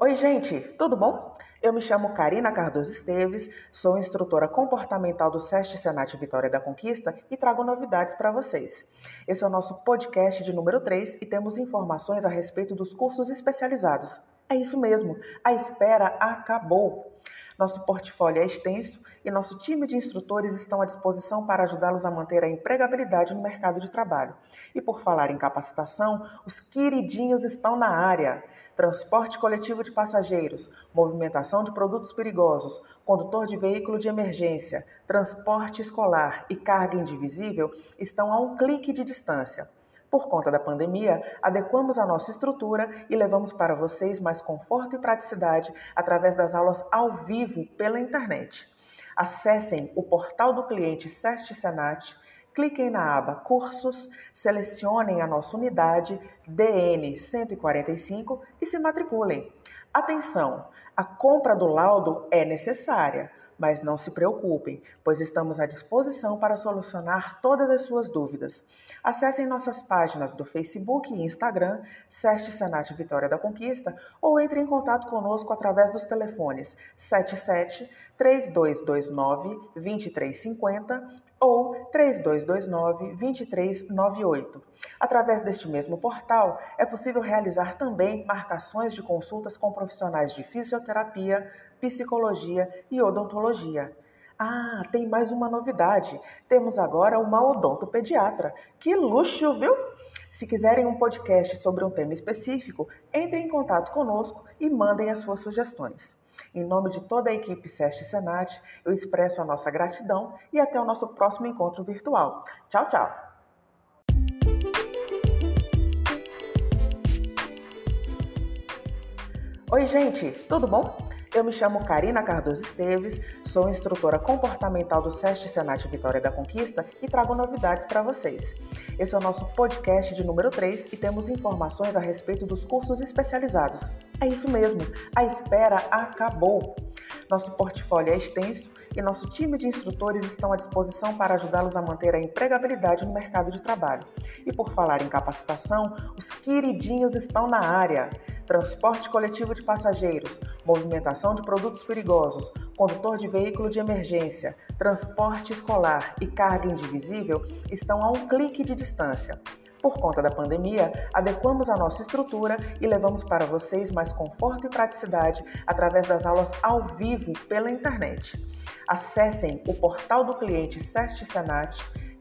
Oi, gente, tudo bom? Eu me chamo Karina Cardoso Esteves, sou instrutora comportamental do SEST Senat Vitória da Conquista e trago novidades para vocês. Esse é o nosso podcast de número 3 e temos informações a respeito dos cursos especializados. É isso mesmo, a espera acabou. Nosso portfólio é extenso e nosso time de instrutores estão à disposição para ajudá-los a manter a empregabilidade no mercado de trabalho. E por falar em capacitação, os queridinhos estão na área transporte coletivo de passageiros, movimentação de produtos perigosos, condutor de veículo de emergência, transporte escolar e carga indivisível estão a um clique de distância. Por conta da pandemia, adequamos a nossa estrutura e levamos para vocês mais conforto e praticidade através das aulas ao vivo pela internet. Acessem o portal do cliente SEST Senat cliquem na aba Cursos, selecionem a nossa unidade DN 145 e se matriculem. Atenção! A compra do laudo é necessária, mas não se preocupem, pois estamos à disposição para solucionar todas as suas dúvidas. Acessem nossas páginas do Facebook e Instagram, SEST Senat Vitória da Conquista, ou entre em contato conosco através dos telefones 77 3229 2350 ou 3229-2398. Através deste mesmo portal, é possível realizar também marcações de consultas com profissionais de fisioterapia, psicologia e odontologia. Ah, tem mais uma novidade. Temos agora uma odontopediatra. Que luxo, viu? Se quiserem um podcast sobre um tema específico, entrem em contato conosco e mandem as suas sugestões. Em nome de toda a equipe SEST Senat, eu expresso a nossa gratidão e até o nosso próximo encontro virtual. Tchau, tchau! Oi, gente, tudo bom? Eu me chamo Karina Cardoso Esteves, sou instrutora comportamental do SEST Senat Vitória da Conquista e trago novidades para vocês. Esse é o nosso podcast de número 3 e temos informações a respeito dos cursos especializados. É isso mesmo, a espera acabou. Nosso portfólio é extenso e nosso time de instrutores estão à disposição para ajudá-los a manter a empregabilidade no mercado de trabalho. E por falar em capacitação, os queridinhos estão na área transporte coletivo de passageiros, movimentação de produtos perigosos, condutor de veículo de emergência, transporte escolar e carga indivisível estão a um clique de distância. Por conta da pandemia, adequamos a nossa estrutura e levamos para vocês mais conforto e praticidade através das aulas ao vivo pela internet. Acessem o portal do cliente SEST Senat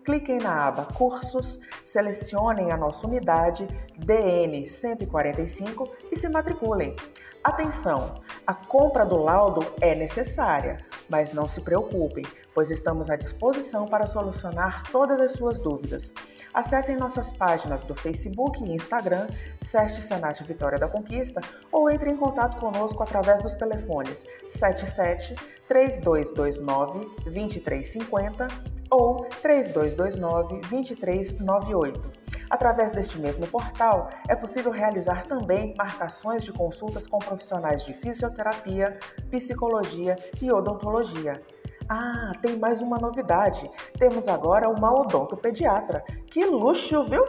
cliquem na aba Cursos, selecionem a nossa unidade DN 145 e se matriculem. Atenção! A compra do laudo é necessária, mas não se preocupem, pois estamos à disposição para solucionar todas as suas dúvidas. Acessem nossas páginas do Facebook e Instagram, SEST Senat Vitória da Conquista, ou entre em contato conosco através dos telefones 77 3229 2350 ou 3229-2398. Através deste mesmo portal, é possível realizar também marcações de consultas com profissionais de fisioterapia, psicologia e odontologia. Ah, tem mais uma novidade. Temos agora uma odontopediatra. Que luxo, viu?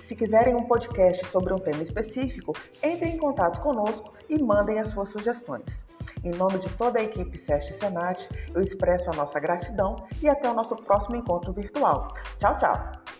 Se quiserem um podcast sobre um tema específico, entrem em contato conosco e mandem as suas sugestões. Em nome de toda a equipe SEST Senat, eu expresso a nossa gratidão e até o nosso próximo encontro virtual. Tchau, tchau!